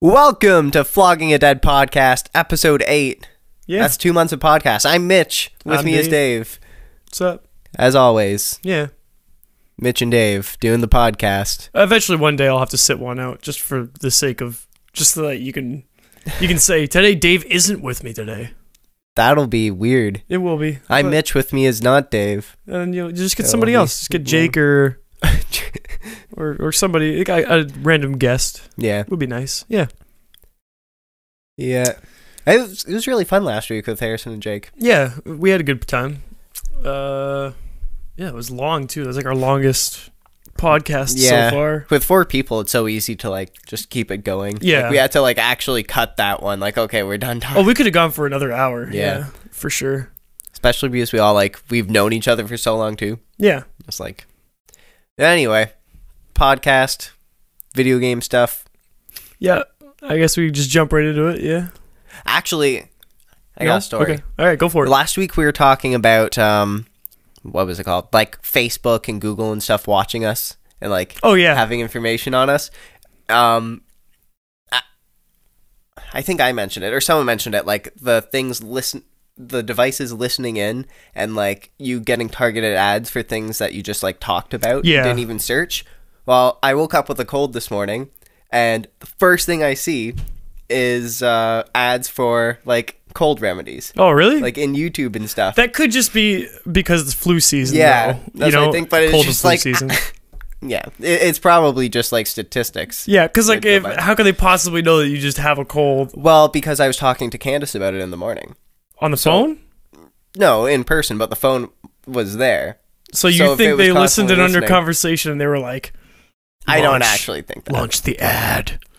Welcome to Flogging a Dead podcast, episode 8. Yeah. That's two months of podcast. I'm Mitch. With I'm me is Dave. Dave. What's up? As always, Yeah. Mitch and Dave doing the podcast. Eventually, one day I'll have to sit one out just for the sake of just so that you can you can say today Dave isn't with me today. That'll be weird. It will be. I'm But- Mitch, with me is not Dave. and you know, just get somebody else. Just get Jake or or or somebody like a, a random guest yeah. would be nice. Yeah. Yeah. It was, it was really fun last week with Harrison and Jake. Yeah. We had a good time. Uh, yeah, it was long too. It was like our longest podcast Yeah. so far. With four people, it's so easy to like just keep it going. Yeah. Like, we had to like actually cut that one. Like, okay, we're done talking. Oh, we could have gone for another hour. Yeah. yeah for sure. Especially because we all like we've known each other for so long too. Yeah. Just like anyway, podcast, video game stuff. Yeah. I guess we just jump right into it. Yeah. Actually, I got a story. Okay. All right, go for it. Last week we were talking about um, what was it called? Like Facebook and Google and stuff watching us and like Oh yeah. having information on us. Um, I, I think I mentioned it or someone mentioned it. Like the things listen, the devices listening in, and like you getting targeted ads for things that you just like talked about. you Yeah. didn't even search. Well, I woke up with a cold this morning, and the first thing I see is uh, ads for like cold remedies, oh really? like in YouTube and stuff. that could just be because it's flu season. Yeah, though. that's you what I think, but it's cold just flu like- season. yeah, it, it's probably just like statistics. Yeah, because like, if, how could they possibly know that you just have a cold Well, because I was talking to Candace about it in the morning. on the So- phone? No, in person, but the phone was there. So you so think they listened in under listening- conversation and they were like, I don't actually think that. launch the ad.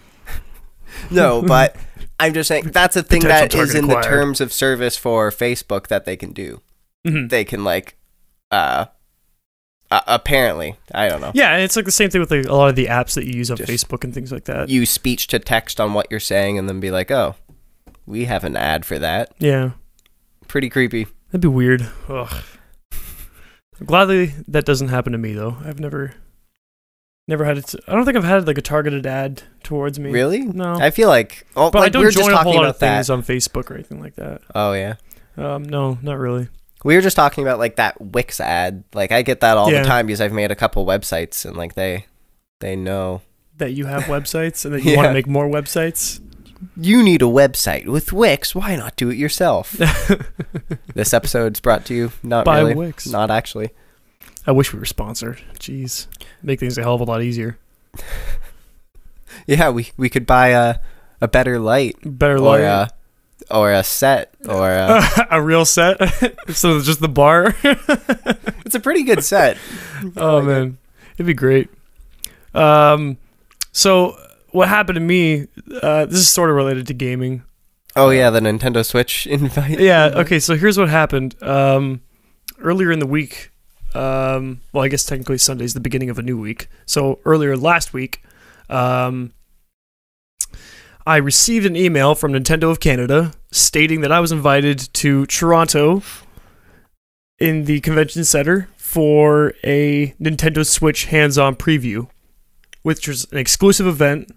No, but I'm just saying that's a thing Potential that is target in the terms of service for Facebook that they can do. Mhm. They can like, uh, uh apparently, I don't know, Yeah, and it's like the same thing with like a lot of the apps that you use on Just- Facebook and things like that. use speech to text on what you're saying, and then be like, oh, we have an ad for that. Yeah, Pretty creepy. that'd be weird. Ugh. Gladly that doesn't happen to me though. I've never, never had it. I don't think I've had like a targeted ad towards me. Really? No. I feel like, oh, but like I don't we were just join a talking whole lot about of that. things on Facebook or anything like that. Oh yeah. Um, no, not really. We were just talking about like that Wix ad. Like I get that all Yeah. the time because I've made a couple websites and like they they know That you have websites and that you want to make more websites. you need a website with Wix. Why not do it yourself? this episode's brought to you not By really, Wix. not actually. I wish we were sponsored. Jeez, make things a hell of a lot easier. Yeah, we we could buy a a better light Better or a or a set or a, a real set. so just the bar. it's a pretty good set. oh like it. man, it'd be great. Um, so what happened to me? Uh, this is sort of related to gaming. Oh yeah, the Nintendo Switch invite. Yeah. Okay. So here's what happened. Um, earlier in the week. Um, well, I guess technically Sunday is the beginning of a new week. So earlier last week, um, I received an email from Nintendo of Canada stating that I was invited to Toronto in the convention center for a Nintendo Switch hands-on preview, which was an exclusive event.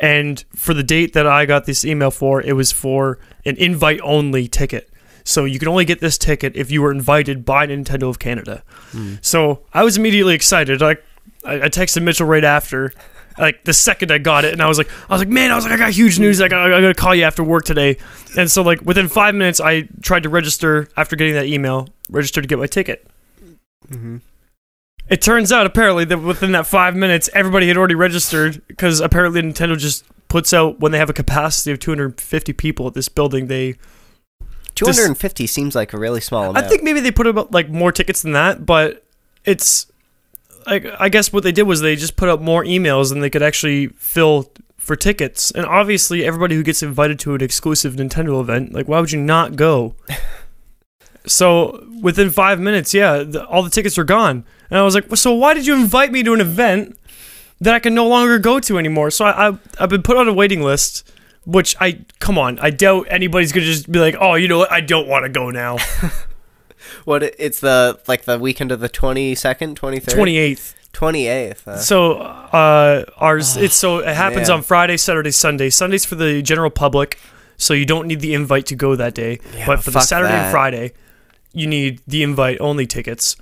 And for the date that I got this email for, it was for an invite-only ticket. So you can only get this ticket if you were invited by Nintendo of Canada. Hmm. So I was immediately excited. I, I texted Mitchell right after, like the second I got it, and I was like, I was like, man, I was like, I got huge news. I, I gotta call you after work today. And so like within five minutes, I tried to register after getting that email, register to get my ticket. hmm It turns out apparently that within that five minutes, everybody had already registered because apparently Nintendo just puts out when they have a capacity of 250 people at this building, they 250 seems like a really small amount. I think maybe they put about like more tickets than that, but it's like I guess what they did was they just put up more emails than they could actually fill for tickets. And obviously, everybody who gets invited to an exclusive Nintendo event, like why would you not go? so within five minutes, yeah, the, all the tickets were gone, and I was like, so why did you invite me to an event that I can no longer go to anymore? So I, I I've been put on a waiting list. Which I come on, I doubt anybody's gonna just be like, oh, you know what, I don't want to go now. What it's the like the weekend of the 22nd, 23rd. Twenty eighth. Twenty eighth. Huh? So uh, ours it's so it happens man. on Friday, Saturday, Sunday. Sundays for the general public, so you don't need the invite to go that day. Yeah, but for the Saturday that. and Friday, you need the invite only tickets.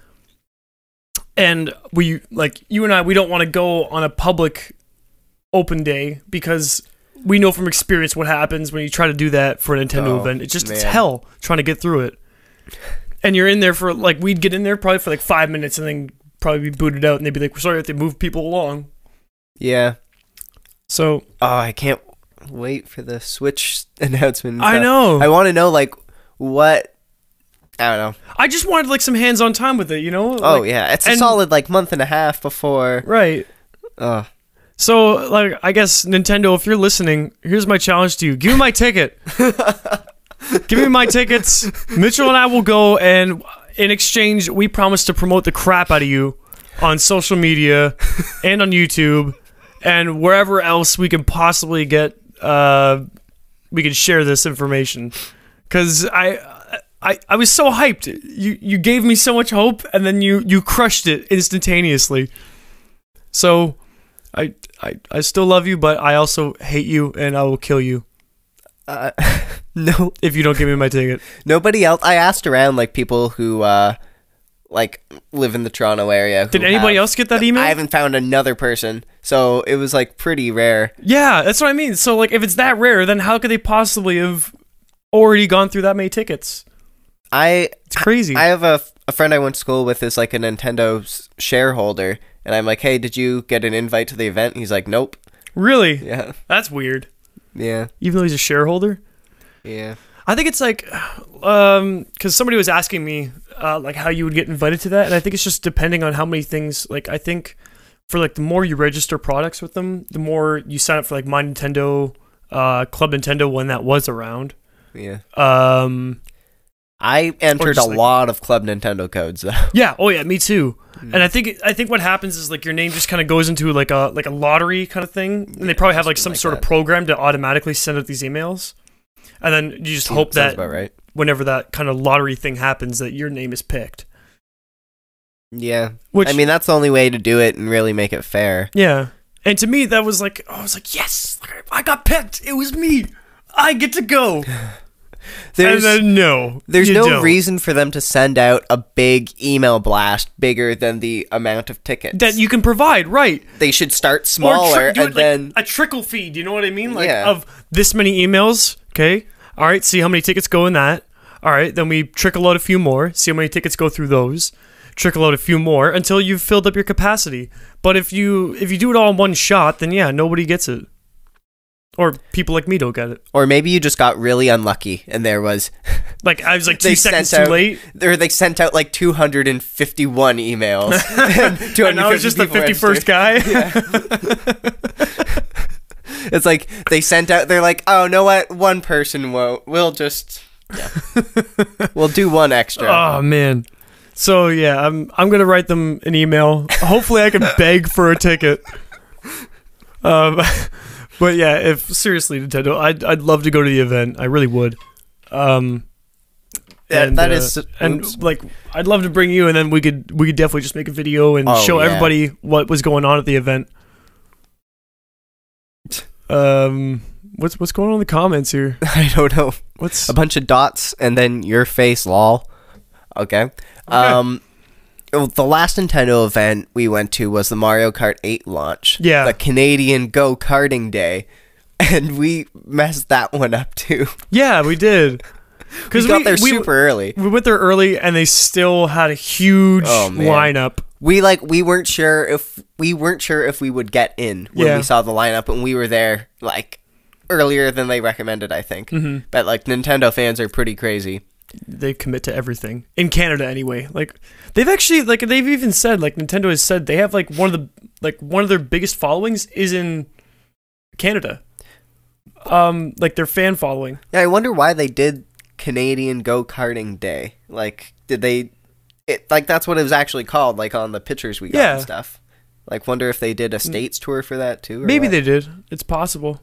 And we like you and I we don't want to go on a public open day because we know from experience what happens when you try to do that for a Nintendo Oh, event. It's just it's hell trying to get through it. And you're in there for like we'd get in there probably for like five minutes and then probably be booted out and they'd be like, We're sorry if they move people along. Yeah. So Oh, I can't wait for the Switch announcement. I know. I want to know like what. I don't know. I just wanted like some hands on time with it, you know? Oh Like- yeah, it's a and- solid like month and a half before. Right. Oh, So, like, I guess Nintendo, if you're listening, here's my challenge to you: give me my ticket. give me my tickets. Mitchell and I will go, and in exchange, we promise to promote the crap out of you on social media and on YouTube and wherever else we can possibly get. Uh, we can share this information because I. I, I was so hyped. You you gave me so much hope, and then you you crushed it instantaneously. So, I, I I still love you, but I also hate you, and I will kill you uh, no, if you don't give me my ticket. nobody else. I asked around like people who uh like live in the Toronto area. Did anybody have- else get that email? I haven't found another person, so it was like pretty rare. yeah, that's what I mean. So like, if it's that rare, then how could they possibly have already gone through that many tickets? I It's crazy. I have a, a friend I went to school with is like a Nintendo shareholder, and I'm like, hey, did you get an invite to the event? He's like, nope. really? Yeah, That's weird. yeah, Even though he's a shareholder. yeah. I think it's like, um, because somebody was asking me, uh, like how you would get invited to that, and I think it's just depending on how many things. Like I think for like the more you register products with them, the more you sign up for like My Nintendo, uh, Club Nintendo when that was around. Yeah. Um, I entered a like- lot of Club Nintendo codes though. yeah, oh yeah, me too. And I think I think what happens is like your name just kind of goes into like a like a lottery kind of thing, and they probably have like some like sort of program to automatically send out these emails, and then you just hope that right. whenever that kind of lottery thing happens, that your name is picked. Yeah. Which I mean, that's the only way to do it and really make it fair. Yeah. And to me, that was like, I was like, yes, I got picked. It was me. I get to go. There's then no, there's no don't. reason for them to send out a big email blast bigger than the amount of tickets. that you can provide, right? they should start smaller and like then a trickle feed. You know what I mean? Like Yeah. of this many emails. Okay. All right. See how many tickets go in that. All right. Then we trickle out a few more. See how many tickets go through those. Trickle out a few more until you've filled up your capacity. But if you if you do it all in one shot, then yeah, nobody gets it. Or people like me don't get it. or maybe you just got really unlucky and there was Like I was like two seconds sent too out- late. or they sent out like 251 emails. and And I was just the 51st people guy. It's like they sent out. They're like, oh, know what? One person won't. We'll just. Yeah. we'll do one extra. oh man. So yeah, I'm I'm gonna write them an email. Hopefully, I can beg for a ticket. Um, but yeah, if seriously, Nintendo, I'd I'd love to go to the event. I really would. Um, Yeah, and, that uh, is- and like I'd love to bring you, and then we could we could definitely just make a video and Oh, show yeah. everybody what was going on at the event. Um, what's what's going on in the comments here? I don't know. What's A bunch of dots and then your face, lol. Okay. Um. Well, The last Nintendo event we went to was the Mario Kart 8 launch. Yeah. The Canadian Go Karting Day. And we messed that one up too. yeah, we did. Because We got there super early. we went there early and they still had a huge Oh, lineup. we like we weren't sure if we weren't sure if we would get in when Yeah. we saw the lineup and we were there like earlier than they recommended i think Mhm. but like nintendo fans are pretty crazy They commit to everything in Canada anyway. Like they've actually like they've even said like Nintendo has said they have like one of the like one of their biggest followings is in Canada. Um like their fan following. yeah i wonder why they did canadian go-karting day like did they it like that's what it was actually called like on the pictures we got Yeah. and stuff like wonder if they did a states tour for that too or Maybe what? they did. It's possible.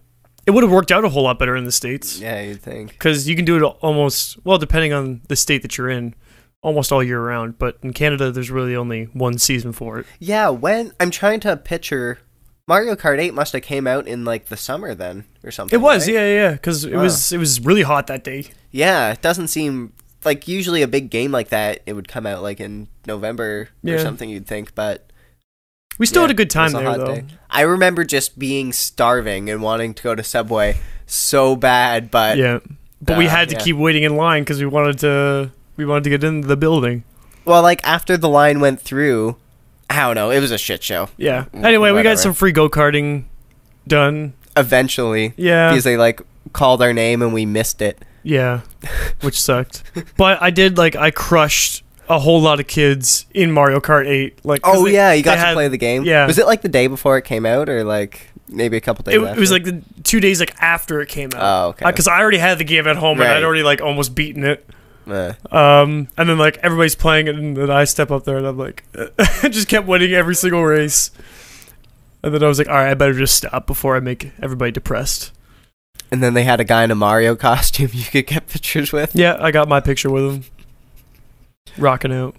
It would have worked out a whole lot better in the states yeah you'd think because you can do it almost well depending on the state that you're in, almost all year round. But in Canada, there's really only one season for it. Yeah, when I'm trying to picture Mario Kart 8 must have came out in like the summer then or something. It was, right? yeah, yeah, because it Wow. was it was really hot that day. Yeah, it doesn't seem like usually a big game like that it would come out like in November or something you'd think, but We still yeah, had a good time a there hot though. day. I remember just being starving and wanting to go to Subway so bad, but Yeah, but we Uh, had to yeah. keep waiting in line because we wanted to we wanted to get into the building. well, like after the line went through, I don't know, it was a shit show. Yeah. Anyway, we got some free go karting done. Eventually, Yeah. because they like called our name and we missed it. Yeah, which sucked. But I did like I crushed a whole lot of kids in Mario Kart 8. Like, Oh they- yeah, you got to had- play the game. yeah. was it like the day before it came out, or like maybe a couple days? It, after? it was like the two days like after it came out. oh okay, Because I already had the game at home and I'd already like almost beaten it. Uh, Um, and then like everybody's playing it, and then I step up there and I'm like, I just kept winning every single race. And then I was like, all right, I better just stop before I make everybody depressed. and then they had a guy in a Mario costume you could get pictures with. Yeah, I got my picture with him, rocking out.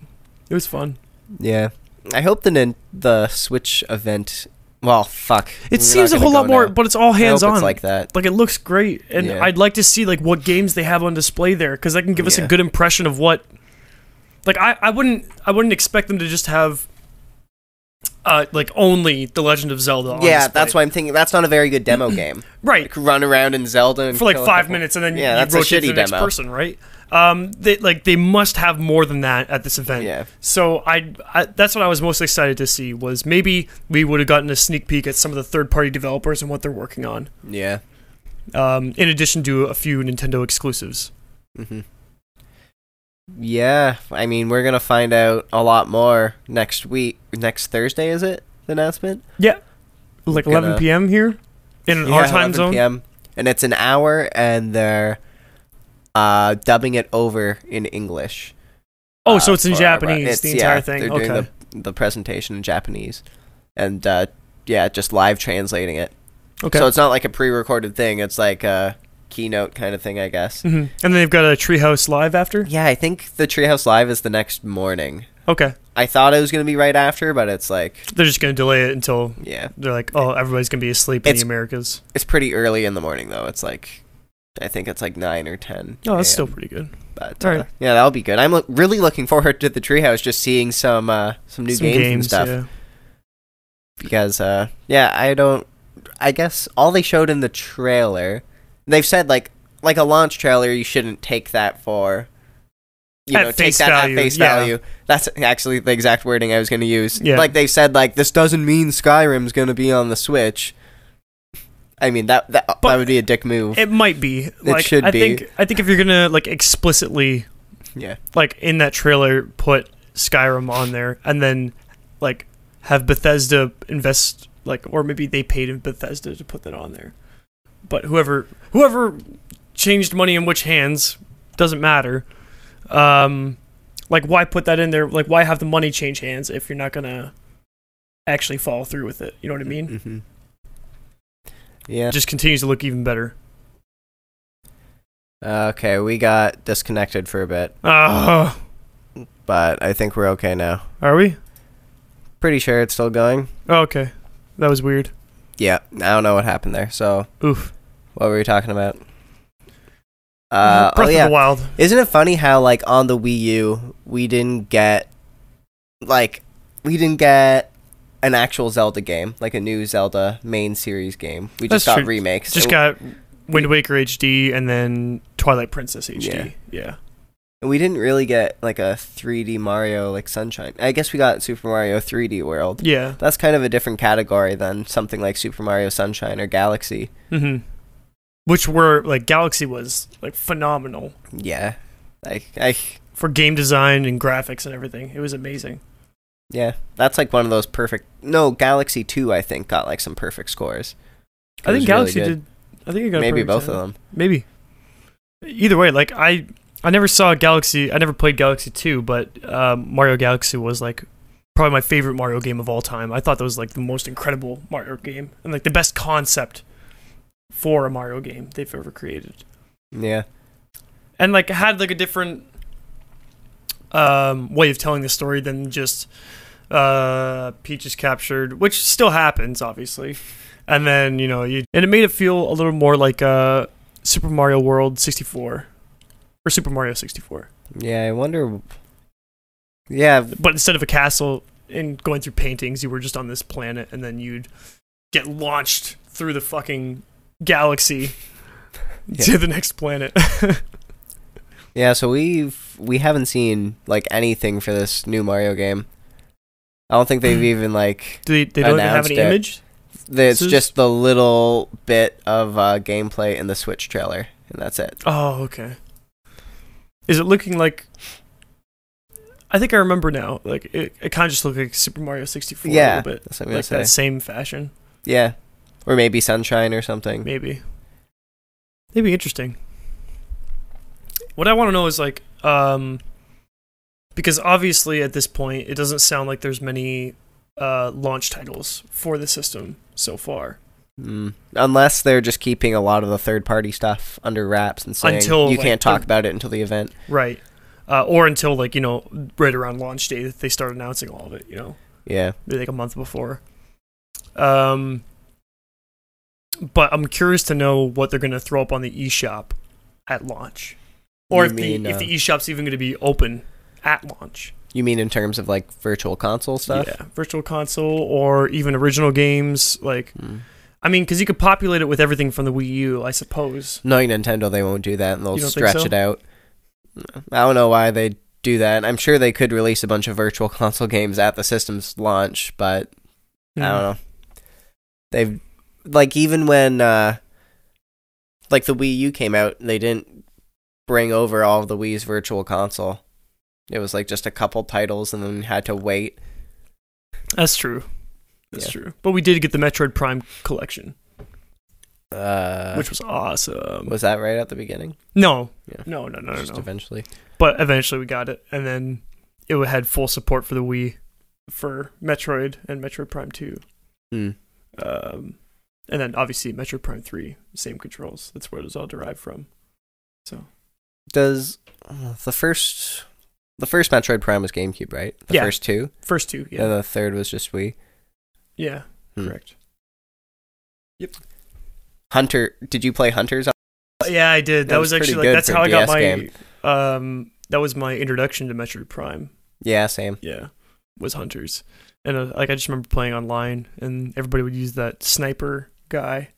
It was fun. Yeah, I hope the nin- the Switch event. Well, fuck. We're It seems a whole lot more, now. but it's all hands on. Like that. like it looks great and Yeah. i'd like to see like what games they have on display there because that can give us a good impression of what like I, I wouldn't i wouldn't expect them to just have uh like only the legend of zelda on Yeah, that's why I'm thinking that's not a very good demo game. right Like run around in Zelda and for like five minutes and then Yeah, you that's a shitty the next demo. person right um they like they must have more than that at this event Yeah, so I, I that's what i was most excited to see was maybe we would have gotten a sneak peek at some of the third party developers and what they're working on yeah. um in addition to a few nintendo exclusives hmm Yeah, I mean we're gonna find out a lot more next week. Next Thursday is it? The announcement. Yeah, like Gonna- 11 p.m. here in Yeah, our time 11 zone. PM. And it's an hour, and they're uh, dubbing it over in English. Oh, uh, so it's in Japanese, it's- the yeah, entire thing. They're Okay. doing the, the presentation in Japanese, and uh, yeah, just live translating it. okay. So it's not like a pre-recorded thing. It's like a keynote kind of thing, I guess. hmm And then they've got a Treehouse Live after. Yeah, I think the Treehouse Live is the next morning. Okay, I thought it was gonna be right after, but it's like, they're just gonna delay it until yeah, they're like, oh, everybody's gonna be asleep in It's- the Americas. it's pretty early in the morning though. It's like, I think it's like nine or ten. Oh, that's still pretty good. But uh, right. yeah, that'll be good. I'm lo- really looking forward to the Treehouse, just seeing some uh, some new Some games, and stuff. yeah. Because uh, yeah, I don't. I guess all they showed in the trailer, they've said like like a launch trailer, you shouldn't take that for. You At know, take that value, at face yeah. value. That's actually the exact wording I was going to use. Yeah. Like they said, like this doesn't mean Skyrim's going to be on the Switch. I mean that that, But that would be a dick move. It might be. Like, should I be. think. I think if you're gonna like explicitly, yeah. like in that trailer, put Skyrim on there, and then like have Bethesda invest, like, or maybe they paid Bethesda to put that on there. But whoever whoever changed money in which hands doesn't matter. Um, like why put that in there? Like why have the money change hands if you're not gonna actually follow through with it? You know what I mean? hmm Yeah. It just continues to look even better. Okay, we got disconnected for a bit, Oh, but I think we're okay now. are we? Pretty sure it's still going. Oh, okay, that was weird. Yeah, I don't know what happened there. So, Oof. what were we talking about? Uh, Breath oh yeah, of the Wild. isn't it funny how like on the Wii U we didn't get like we didn't get an actual Zelda game, like a new Zelda main series game. We just got true. remakes. Just And- got Wind Waker HD and then Twilight Princess HD. Yeah. Yeah. and we didn't really get like a 3D Mario like Sunshine. I guess we got Super Mario 3D World. Yeah. That's kind of a different category than something like Super Mario Sunshine or Galaxy. hmm Which were like Galaxy was like phenomenal Yeah. Like I for game design and graphics and everything. It was amazing. Yeah, that's like one of those perfect No, Galaxy 2 I think got like some perfect scores. I think Galaxy good. did. I think it got Maybe both score. of them. Maybe. Either way, like I, I never saw Galaxy. I never played Galaxy Two, but um, Mario Galaxy was like probably my favorite Mario game of all time. I thought that was like the most incredible Mario game and like the best concept for a Mario game they've ever created. Yeah. And like had like a different um, way of telling the story than just uh, Peach is captured, which still happens, obviously. And then you know, you and it made it feel a little more like uh, Super Mario World 64 or Super Mario 64. Yeah, I wonder. Yeah, But instead of a castle and going through paintings, you were just on this planet, and then you'd get launched through the fucking galaxy Yeah. to the next planet. yeah. So we've we haven't seen like anything for this new Mario game. I don't think they've even like. Do they, they don't even have Announced any it. image. It's is- just the little bit of uh, gameplay in the Switch trailer, and that's it. Oh, okay. Is it looking like? I think I remember now. Like it, it kind of just looked like Super Mario 64 a Yeah, little bit, That's what like say. that same fashion, Yeah, or maybe Sunshine or something. maybe. That'd be interesting. What I want to know is like, um, because obviously at this point it doesn't sound like there's many uh, launch titles for the system so far. Mm. Unless they're just keeping a lot of the third-party stuff under wraps and saying Until, you like, can't talk about it until the event. Right. Uh, or until like you know right around launch day that they start announcing all of it. You know. Yeah. maybe like a month before. Um, but I'm curious to know what they're going to throw up on the eShop at launch, or You if mean, the if uh, the eShop's even going to be open at launch. You mean in terms of like virtual console stuff? Yeah, Virtual Console or even original games. Like, Mm. I mean, because you could populate it with everything from the Wii U, I suppose. Knowing Nintendo, they won't do that, and they'll You don't think stretch so? it out. I don't know why they do that. I'm sure they could release a bunch of virtual console games at the system's launch, but I don't know. They've like even when uh like the Wii U came out, they didn't bring over all of the Wii's virtual console. It was like just a couple titles and then had to wait. That's true. That's Yeah. true. But we did get the Metroid Prime collection, Uh which was awesome. was that right at the beginning? no, Yeah. no, no, no, no, just no. eventually. but eventually we got it, and then it had full support for the Wii for Metroid and Metroid Prime Two, Hmm. um, and then obviously Metroid Prime Three, same controls. That's where it was all derived from. So Does uh, the first the first Metroid Prime was GameCube, right? The Yeah. first two? first two, yeah, And the third was just Wii. yeah, Hmm. correct. Yep. Hunter, did you play Hunters? Yeah, I did. That, That was, was actually like that's how I got DS my game. um. That was my introduction to Metroid Prime. Yeah, same. Yeah, was Hunters, and uh, like I just remember playing online, and everybody would use that sniper guy.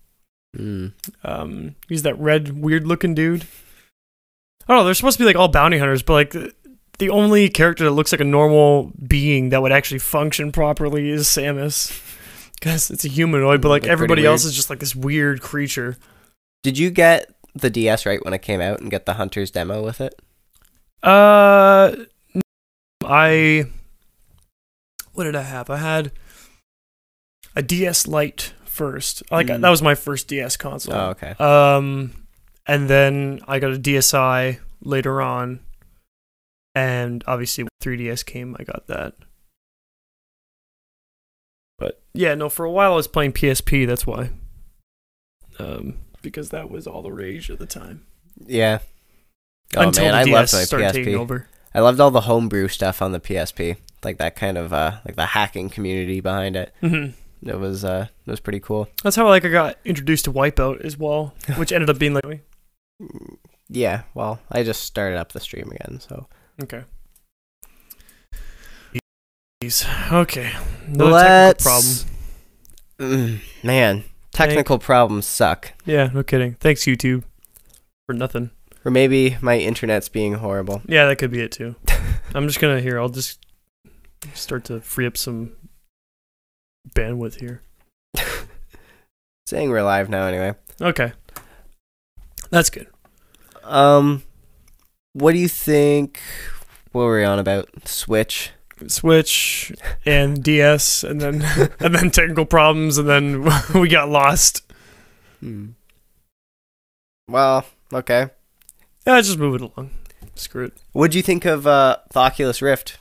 Mm. um he's that red weird looking dude i don't know they're supposed to be like all bounty hunters but like the, only character that looks like a normal being that would actually function properly is samus because it's a humanoid but like everybody else is just like this weird creature Did you get the DS right when it came out and get the Hunters demo with it? uh i what did i have i had a ds lite first like Mm. that was my first ds console Oh, okay. Um, and then I got a DSi later on, and obviously when 3DS came, I got that. But yeah, no, for a while I was playing PSP. That's why. Um, because that was all the rage at the time. Yeah. Oh Until man, the I DS loved my PSP. over. I loved all the homebrew stuff on the PSP, like that kind of uh, like the hacking community behind it. hmm It was uh, it was pretty cool. That's how like I got introduced to Wipeout as well, which ended up being like Yeah. Well, I just started up the stream again, so okay. Okay, another technical problem. Mm, man, technical problems suck. Yeah, no kidding. Thanks YouTube for nothing. Or maybe my internet's being horrible. Yeah, that could be it too. I'm just gonna here. I'll just start to free up some bandwidth here. Saying we're live now anyway. Okay, that's good. Um, what do you think? What were we on about? Switch. Switch and DS, and then and then technical problems, and then we got lost. Hmm. Well, okay. Yeah, just move it along. Screw it. What'd you think of uh, the Oculus Rift?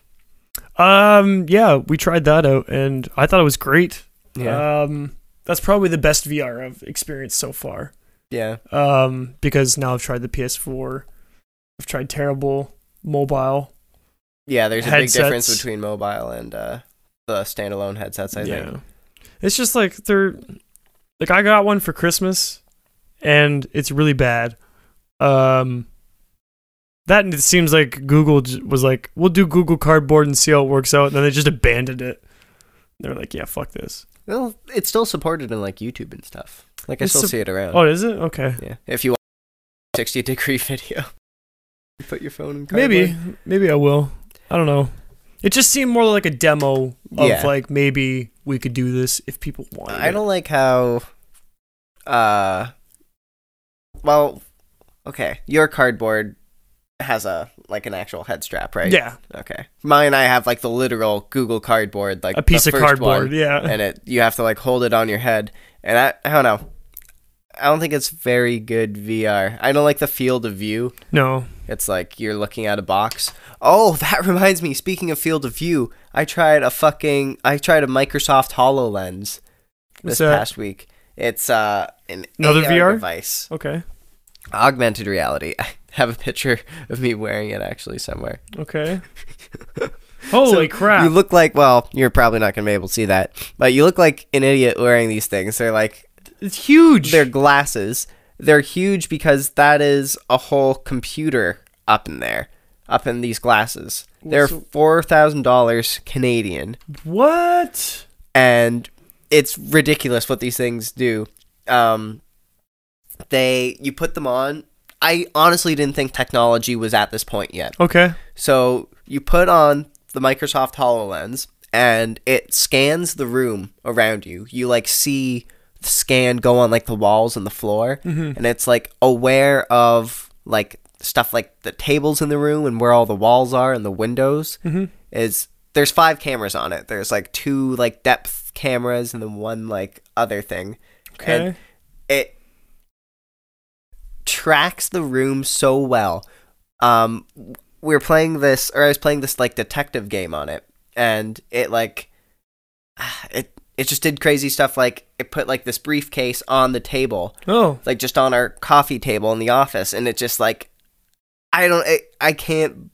Um, yeah, we tried that out, and I thought it was great. Yeah. Um, that's probably the best VR I've experienced so far. Yeah. um, because now I've tried the PS4, I've tried Terrible Mobile, Yeah, there's a big difference between mobile and uh, the standalone headsets. I yeah. think. It's just like they're like I got one for Christmas and it's really bad. Um that and it seems like Google was like, "We'll do Google Cardboard and see how it works out." And then they just abandoned it. They're like, "Yeah, fuck this." Well, it's still supported in like YouTube and stuff. Like I It's still sup- see it around. Oh, is it? Okay. Yeah, if you want a 60 degree video, you put your phone in. Maybe cardboard. maybe I will. I don't know. It just seemed more like a demo of Yeah. like maybe we could do this if people wanted I don't like how. Uh. Well, okay. Your cardboard has a like an actual head strap, right? Yeah, Okay. Mine, I have like the literal Google Cardboard, like a piece of cardboard. one, Yeah. and it you have to like hold it on your head, and I I don't know. I don't think it's very good VR. I don't like the field of view. no. It's like you're looking at a box. Oh, that reminds me. Speaking of field of view, I tried a fucking I tried a Microsoft Hololens What's this that? past week. It's uh an Another VR? device, Okay. augmented reality. Have a picture of me wearing it actually somewhere. Okay. Holy So, crap. You look like well, you're probably not gonna be able to see that, but you look like an idiot wearing these things. They're like it's huge. they're glasses. They're huge because that is a whole computer up in there, up in these glasses. They're four thousand dollars Canadian, what? and it's ridiculous what these things do. Um, they you put them on. I honestly didn't think technology was at this point yet. Okay. So you put on the Microsoft HoloLens and it scans the room around you. You like see the scan go on like the walls and the floor Mhm. and it's like aware of like stuff like the tables in the room and where all the walls are and the windows Mhm. is there's five cameras on it. There's like two like depth cameras and then one like other thing. Okay. And it tracks the room so well. Um, we were playing this, or I was playing this like detective game on it, and it like it it just did crazy stuff. Like it put like this briefcase on the table, oh. like just on our coffee table in the office, and it just like I don't it, I can't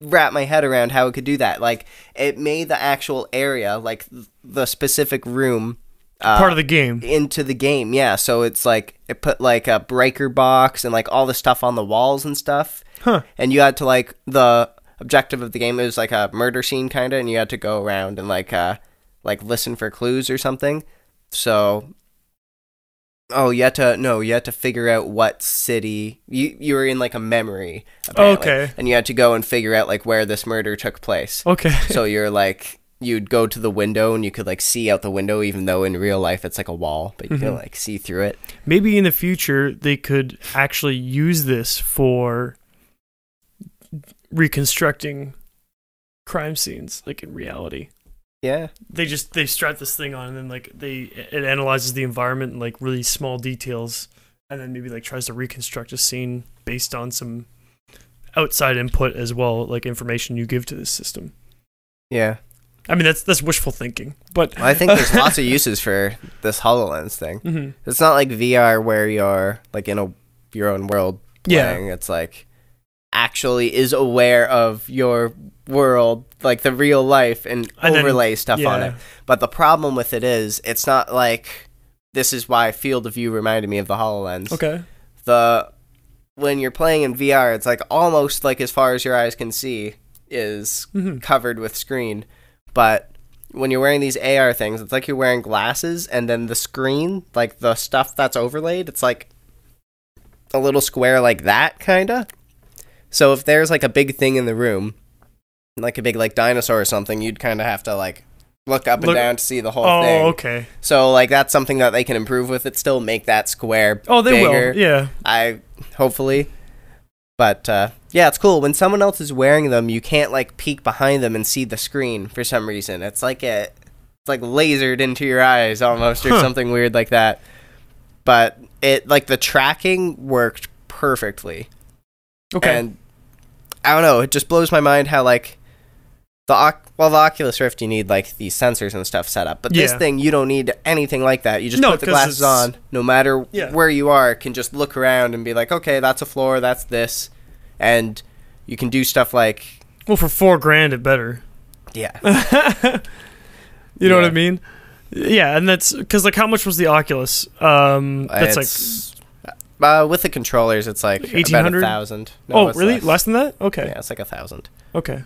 wrap my head around how it could do that. Like it made the actual area, like the specific room, uh, Part of the game. into the game. Yeah, so it's like it put like a breaker box and like all the stuff on the walls and stuff. Huh. And you had to like the objective of the game is like a murder scene kind of, and you had to go around and like uh like listen for clues or something. So. Oh, you had to no, you had to figure out what city you you were in like a memory. apparently, Okay. and you had to go and figure out like where this murder took place Okay. so you're like you'd go to the window and you could like see out the window even though in real life it's like a wall but you can Mhm. like see through it Maybe in the future they could actually use this for reconstructing crime scenes, like in reality. yeah They just they strap this thing on and then like they it analyzes the environment and like really small details, and then maybe like tries to reconstruct a scene based on some outside input as well, like information you give to this system. yeah I mean that's that's wishful thinking, but well, i think there's lots of uses for this hololens thing Mhm. it's not like vr where you're like in a your own world Yeah. playing it's like actually is aware of your world like the real life and, And then- overlay stuff on it but the problem with it is it's not like this is why field of view reminded me of the hololens Okay. the when you're playing in VR, it's like almost like as far as your eyes can see is Mhm. covered with screen. But when you're wearing these AR things, it's like you're wearing glasses, and then the screen, like the stuff that's overlaid, it's like a little square like that, kinda. So if there's like a big thing in the room, like a big like dinosaur or something, you'd kind of have to like look up Look- and down to see the whole Oh, thing. Oh, okay. So like that's something that they can improve with it. Still make that square. Oh, they bigger. will. Yeah. I hopefully. But uh, yeah, it's cool. When someone else is wearing them, you can't like peek behind them and see the screen for some reason. It's like it, it's like lasered into your eyes almost, or Huh. something weird like that. But it like the tracking worked perfectly, Okay. and I don't know. It just blows my mind how like the well the Oculus Rift you need like these sensors and stuff set up, but this thing you don't need anything like that. You just No, put the glasses on, no matter Yeah. where you are, can just look around and be like, okay, that's a floor, that's this, and you can do stuff like Well, for four grand, it better. Yeah. You know what I mean? Yeah, and that's because like how much was the Oculus? Um, that's like uh, with the controllers, it's like about a 1800? thousand. No, oh it's really less. less than that? Okay, Yeah, it's like a thousand. okay.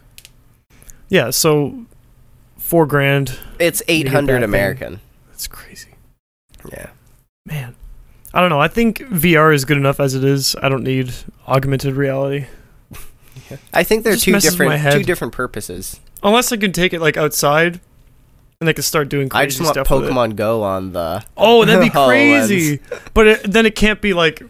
Yeah, so four grand. It's get eight that hundred thing. American. That's crazy, Yeah. man. I don't know. I think VR is good enough as it is. I don't need augmented reality I think they're two messes with my different two different purposes. unless I can take it like outside, and I can start doing crazy I just want stuff. Pokemon Go on the. Oh, that'd be crazy. but it, then it can't be like,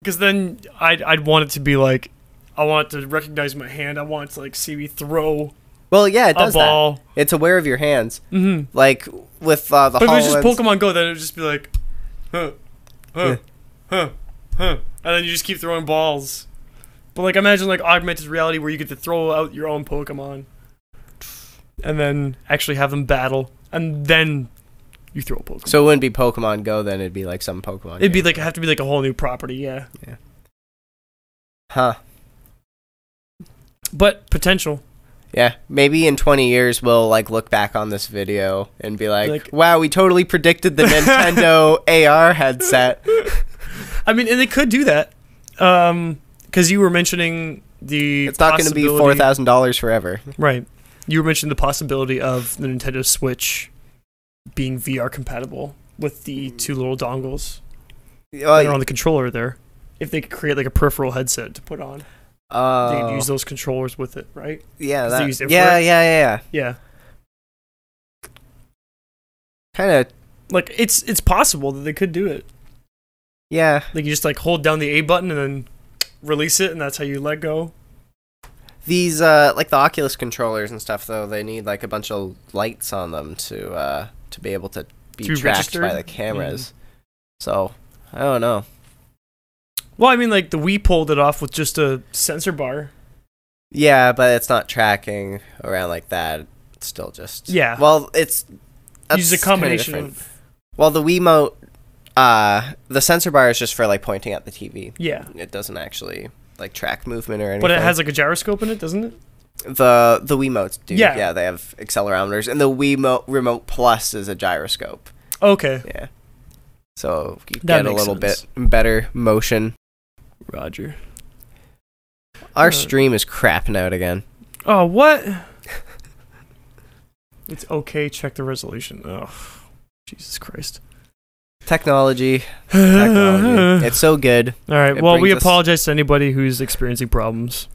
because then I'd I'd want it to be like, I want it to recognize my hand. I want it to like see me throw Well, yeah, it a does that. It's aware of your hands. Mm-hmm. Like with uh, the But if it was just Pokemon Go, then it'd just be like, huh, huh, huh, huh, and then you just keep throwing balls. But like, imagine like augmented reality where you get to throw out your own Pokemon, and then actually have them battle, and then you throw a Pokemon. So it wouldn't be Pokemon Go, then it'd be like some Pokemon. It'd be game. like have to be like a whole new property, yeah. yeah. huh? But potential. Yeah, maybe in 20 years we'll like look back on this video and be like, Like- "Wow, we totally predicted the Nintendo AR headset." I mean, and they could do that. Um, because you were mentioning the It's not going to be four thousand dollars forever. Right. You were mentioning the possibility of the Nintendo Switch being VR compatible with the two little dongles that are on the controller there. If they could create like a peripheral headset to put on, uh, could use those controllers with it, right? yeah, that, yeah, yeah, yeah, yeah. Yeah. Kind of, Like it's it's possible that they could do it. yeah. Like you just like hold down the A button and then release it, and that's how you let go. These uh, like the Oculus controllers and stuff, though, they need like a bunch of lights on them to uh to be able to be To be tracked by the cameras. So I don't know. Well, I mean, like the Wii pulled it off with just a sensor bar. Yeah, but it's not tracking around like that. It's still just Yeah. Well, it's Uses a combination of Well, the Wiimote, uh, the sensor bar is just for like pointing at the TV. yeah, It doesn't actually like track movement or anything. but it has like a gyroscope in it, doesn't it? the the Wiimotes do. Yeah. yeah, they have accelerometers, and the Wiimote Remote Plus is a gyroscope. Okay, Yeah, so you That get a little sense. bit better motion. Roger. Our Uh, stream is crapping out again. Oh, what? it's okay. Check the resolution. Oh, Jesus Christ. Technology, technology. it's so good. All right. it Well, we brings us- apologize to anybody who's experiencing problems,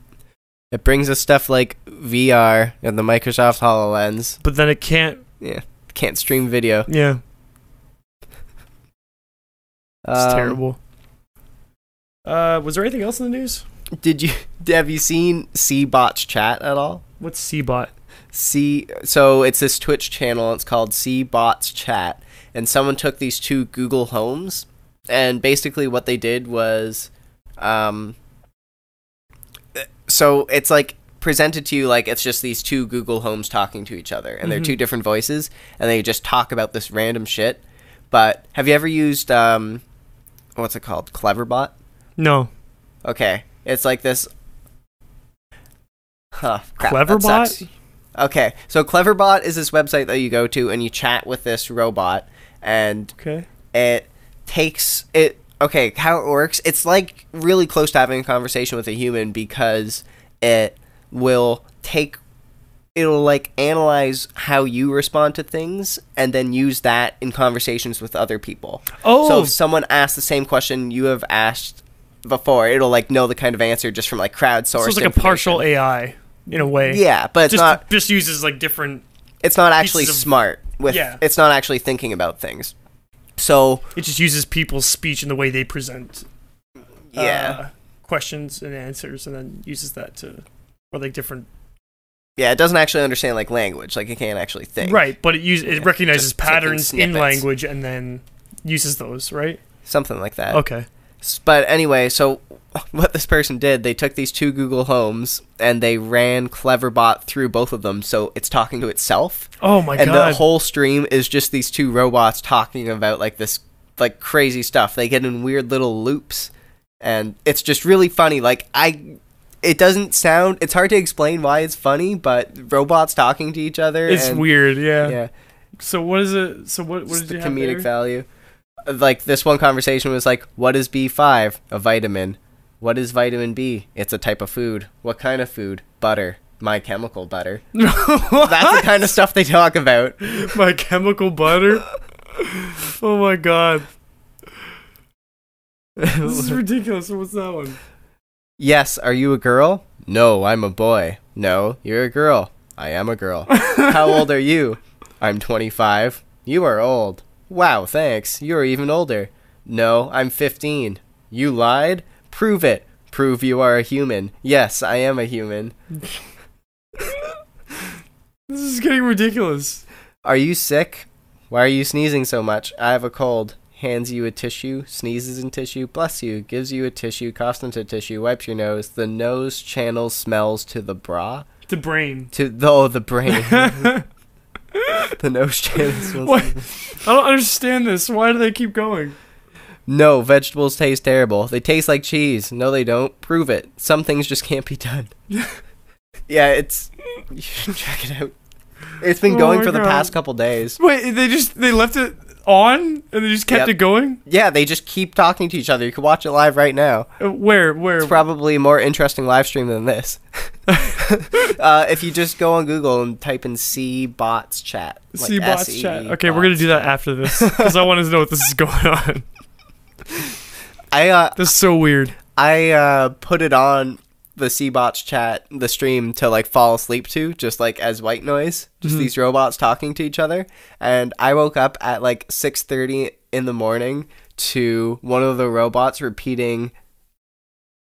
It brings us stuff like VR and the Microsoft Hololens. but then it can't. Yeah, can't stream video. Yeah, it's Um, terrible. Uh, was there anything else in the news? Did you have you seen Cbots chat at all? What's Cbot? C so it's this Twitch channel. It's called Cbots Chat, and someone took these two Google Homes, and basically what they did was, um, so it's like presented to you like it's just these two Google Homes talking to each other, and they're Mhm. two different voices, and they just talk about this random shit. But have you ever used um, what's it called, Cleverbot? No. Okay, it's like this. Huh, crap, Cleverbot? Okay, so Cleverbot is this website that you go to and you chat with this robot, and Okay. it takes it. Okay, how it works? It's like really close to having a conversation with a human because it will take. It'll like analyze how you respond to things and then use that in conversations with other people. Oh, So if oh. someone asks the same question you have asked before, it'll like know the kind of answer just from like crowdsourced. so it's like a partial AI in a way. Yeah, but it's just not. just uses like different. It's not actually of- smart. With Yeah. it's not actually thinking about things. So It just uses people's speech and the way they present. yeah, uh, questions and answers, and then uses that to or like different. yeah, it doesn't actually understand like language. Like it can't actually think. Right, but it use it Yeah, recognizes patterns in language and then uses those. Right. Something like that. Okay. But anyway, so what this person did, they took these two Google Homes and they ran Cleverbot through both of them, so it's talking to itself. Oh my and god. And the whole stream is just these two robots talking about like this like crazy stuff. They get in weird little loops, and it's just really funny. Like I, it doesn't sound. It's hard to explain why it's funny, but robots talking to each other. It's and- weird, yeah. Yeah, So what is it? So what? What did the comedic value. Like this one conversation was like, "What is B five? A vitamin. What is vitamin B? It's a type of food. What kind of food? Butter. My chemical butter. That's the kind of stuff they talk about. My chemical butter. oh my god, this is ridiculous. What's that one? Yes, are you a girl? No, I'm a boy. No, you're a girl. I am a girl. How old are you? I'm 25. You are old. Wow, thanks. You are even older. No, I'm 15. You lied? Prove it. Prove you are a human. Yes, I am a human. This is getting ridiculous. Are you sick? Why are you sneezing so much? I have a cold. Hands you a tissue, sneezes in tissue, bless you, gives you a tissue, coughs into tissue, wipes your nose. The nose channels smells to the bra. The brain. To the, oh, the brain. the nose smells What? I don't understand this. Why do they keep going? No, vegetables taste terrible. They taste like cheese. No, they don't. Prove it. Some things just can't be done. yeah, it's. You should check it out. It's been Oh going for the past couple days. Wait, they just they left it on and they just kept Yep. it going. Yeah, they just keep talking to each other. You can watch it live right now. Uh, Where? Where? It's probably a more interesting live stream than this. uh, if you just go on Google and type in C bots chat. like See bots SE chat. Okay, we're gonna do that chat. after this because I want to know what this is going on. I uh, This is so weird. I uh, put it on the C-Bots chat, the stream, to like fall asleep to, just like as white noise, just Mhm. these robots talking to each other. And I woke up at like six thirty in the morning to one of the robots repeating.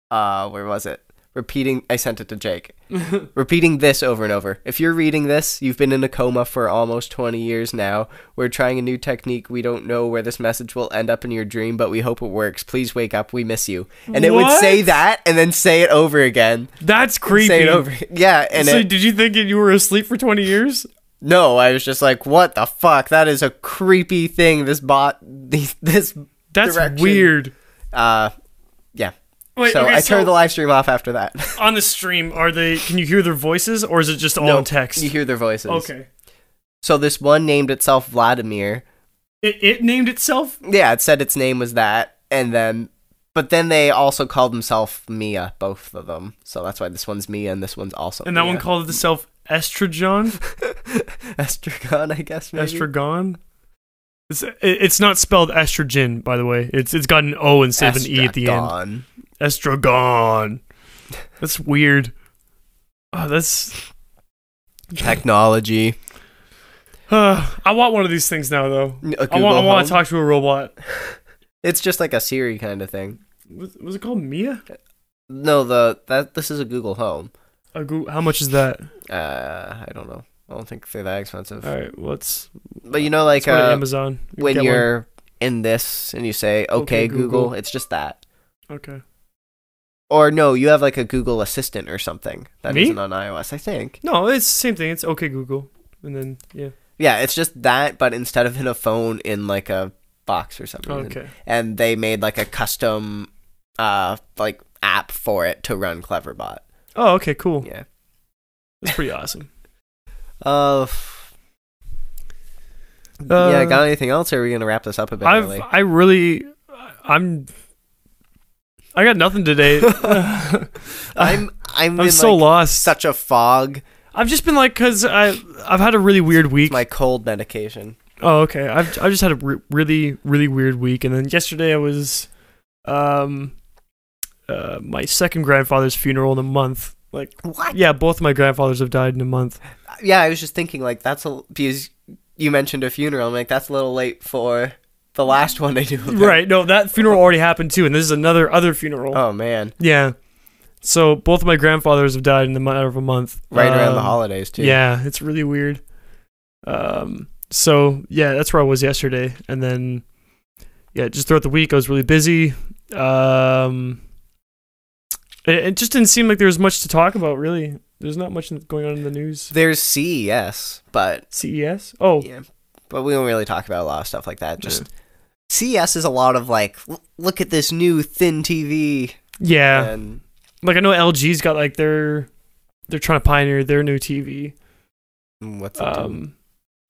Uh, where was it? Repeating. I sent it to Jake. repeating this over and over. If you're reading this, you've been in a coma for almost 20 years now. We're trying a new technique. We don't know where this message will end up in your dream, but we hope it works. Please wake up. We miss you. And it would say that and then say it over again. That's creepy. Say it over. Yeah, and so it, did you think you were asleep for twenty years? no, I was just like, what the fuck? That is a creepy thing. This bot, this, this That's Direction. weird. uh. Wait, so okay, I so turned the live stream off after that. on the stream, are they? Can you hear their voices, or is it just all No, text? You hear their voices. okay. So this one named itself Vladimir. It, it named itself. Yeah, it said its name was that, and then, but then they also called themselves Mia, both of them. So that's why this one's Mia and this one's also. And that Mia. one called itself Estrogen. Estragon, I guess. Maybe. Estragon. It's, it's not spelled estrogen, by the way. It's it's got an O instead of an E at the end. Estragon. That's weird. Oh, that's. Technology. Uh, I want one of these things now, though. I want. I want to talk to a robot. It's just like a Siri kind of thing. Was, was it called Mia? No, the that this is a Google Home. A Goo- how much is that? Uh, I don't know. I don't think they're that expensive. All right, let's. But you know, like let's go to uh, Amazon. when you're in this and you say, "Okay, Okay, Google,", Google. it's just that. okay. Or no, you have like a Google Assistant or something that Me? not on iOS. I think. No, it's the same thing. It's okay Google, and then yeah. Yeah, it's just that, but instead of in a phone, in like a box or something. Okay. And they made like a custom, uh, like app for it to run Cleverbot. Oh, okay, cool. Yeah. That's pretty awesome. Uh, Uh, yeah. Got anything else? Or are we gonna wrap this up a bit I've early? I really I'm I got nothing today. I'm I'm, I'm in so like, lost. such a fog. I've just been like cuz I I've had a really weird It's week. my cold medication. oh, okay. I've I just had a re- really really weird week and then yesterday I was um uh my second grandfather's funeral in a month. Like What? yeah, both my grandfathers have died in a month. Yeah, I was just thinking like that's a because you mentioned a funeral. I'm like that's a little late for the last one they do. Right. No, that funeral already happened too and this is another other funeral. Oh man, Yeah. So both of my grandfathers have died in the matter of a month. right around the Um, holidays too. Yeah, it's really weird. Um, so yeah, that's where I was yesterday, and then yeah, just throughout the week I was really busy. Um, it, it just didn't seem like there was much to talk about. Really, there's not much going on in the news. There's CES, but CES. Oh, yeah, but we don't really talk about a lot of stuff like that. Just CES is a lot of like, look at this new thin TV, yeah. and like I know LG's got like their they're trying to pioneer their new TV What's it do? um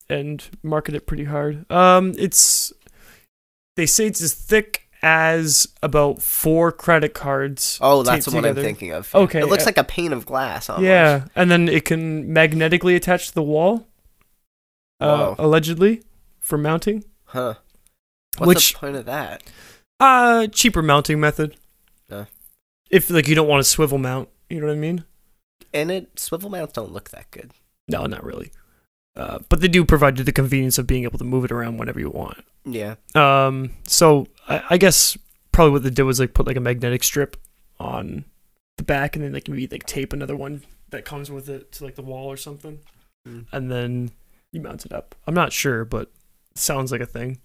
and market it pretty hard. Um it's they say it's as thick as about four credit cards. Oh, that's the taped one I'm thinking of. Okay, It looks yeah. like a pane of glass almost. Yeah, and then it can magnetically attach to the wall. Uh, allegedly for mounting. Huh. What's Which the point of that? uh cheaper mounting method. Uh. If like you don't want a swivel mount, you know what I mean? And it swivel mounts don't look that good. No, not really. Uh, but they do provide you the convenience of being able to move it around whenever you want. Yeah. Um, so I, I guess probably what they did was like put like a magnetic strip on the back, and then like maybe like tape another one that comes with it to like the wall or something, Mm. and then you mount it up. I'm not sure, but sounds like a thing.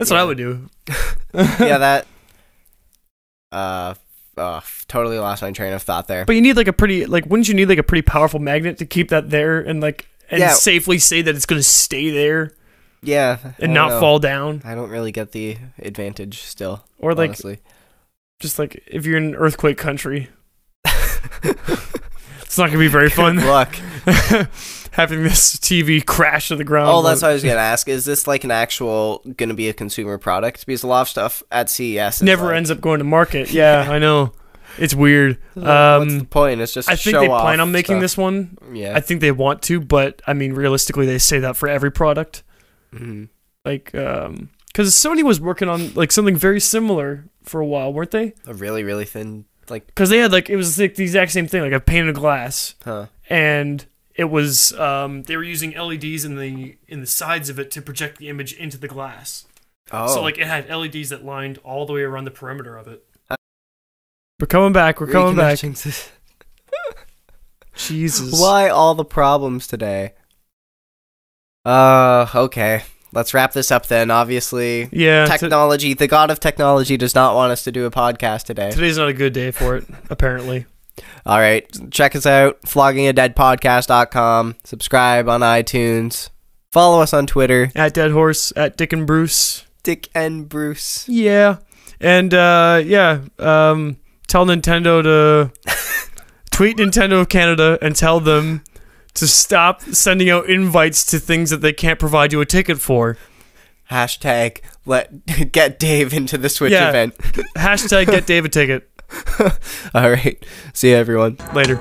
That's what I would do. yeah, that. Uh, uh, totally lost my train of thought there. But you need like a pretty like wouldn't you need like a pretty powerful magnet to keep that there and like and Yeah. safely say that it's gonna stay there Yeah, and not know. fall down? I don't really get the advantage still. Or like honestly. just like if you're in an earthquake country, it's not gonna be very fun Look. having this TV crash to the ground. Oh, that's what I was gonna ask. Is this like an actual gonna be a consumer product? Because a lot of stuff at CES never like, ends up going to market. Yeah, I know. It's weird. What's the Um, point? It's just I think they plan on making stuff. this one. Yeah. I think they want to, but I mean, realistically, they say that for every product. Mhm. Like, um, because Sony was working on like something very similar for a while, weren't they? A really, really thin, like, Because they had like it was like the exact same thing, like a pane of glass, huh? and it was um they were using LEDs in the in the sides of it to project the image into the glass. Oh, So like it had LEDs that lined all the way around the perimeter of it. We're coming back. We're coming back. Jesus. Why all the problems today? Uh, okay. Let's wrap this up then. Obviously, Yeah. t- technology, the god of technology, does not want us to do a podcast today. today's not a good day for it. Apparently. All right. Check us out, floggingadeadpodcast.com. Subscribe on iTunes. Follow us on Twitter, At Dead Horse. At Dick and Bruce. Dick and Bruce. Yeah. And uh yeah, um tell Nintendo to tweet Nintendo of Canada and tell them to stop sending out invites to things that they can't provide you a ticket for. Hashtag let get Dave into the Switch Yeah. event. Hashtag get Dave a ticket. All right. See you, everyone. Later.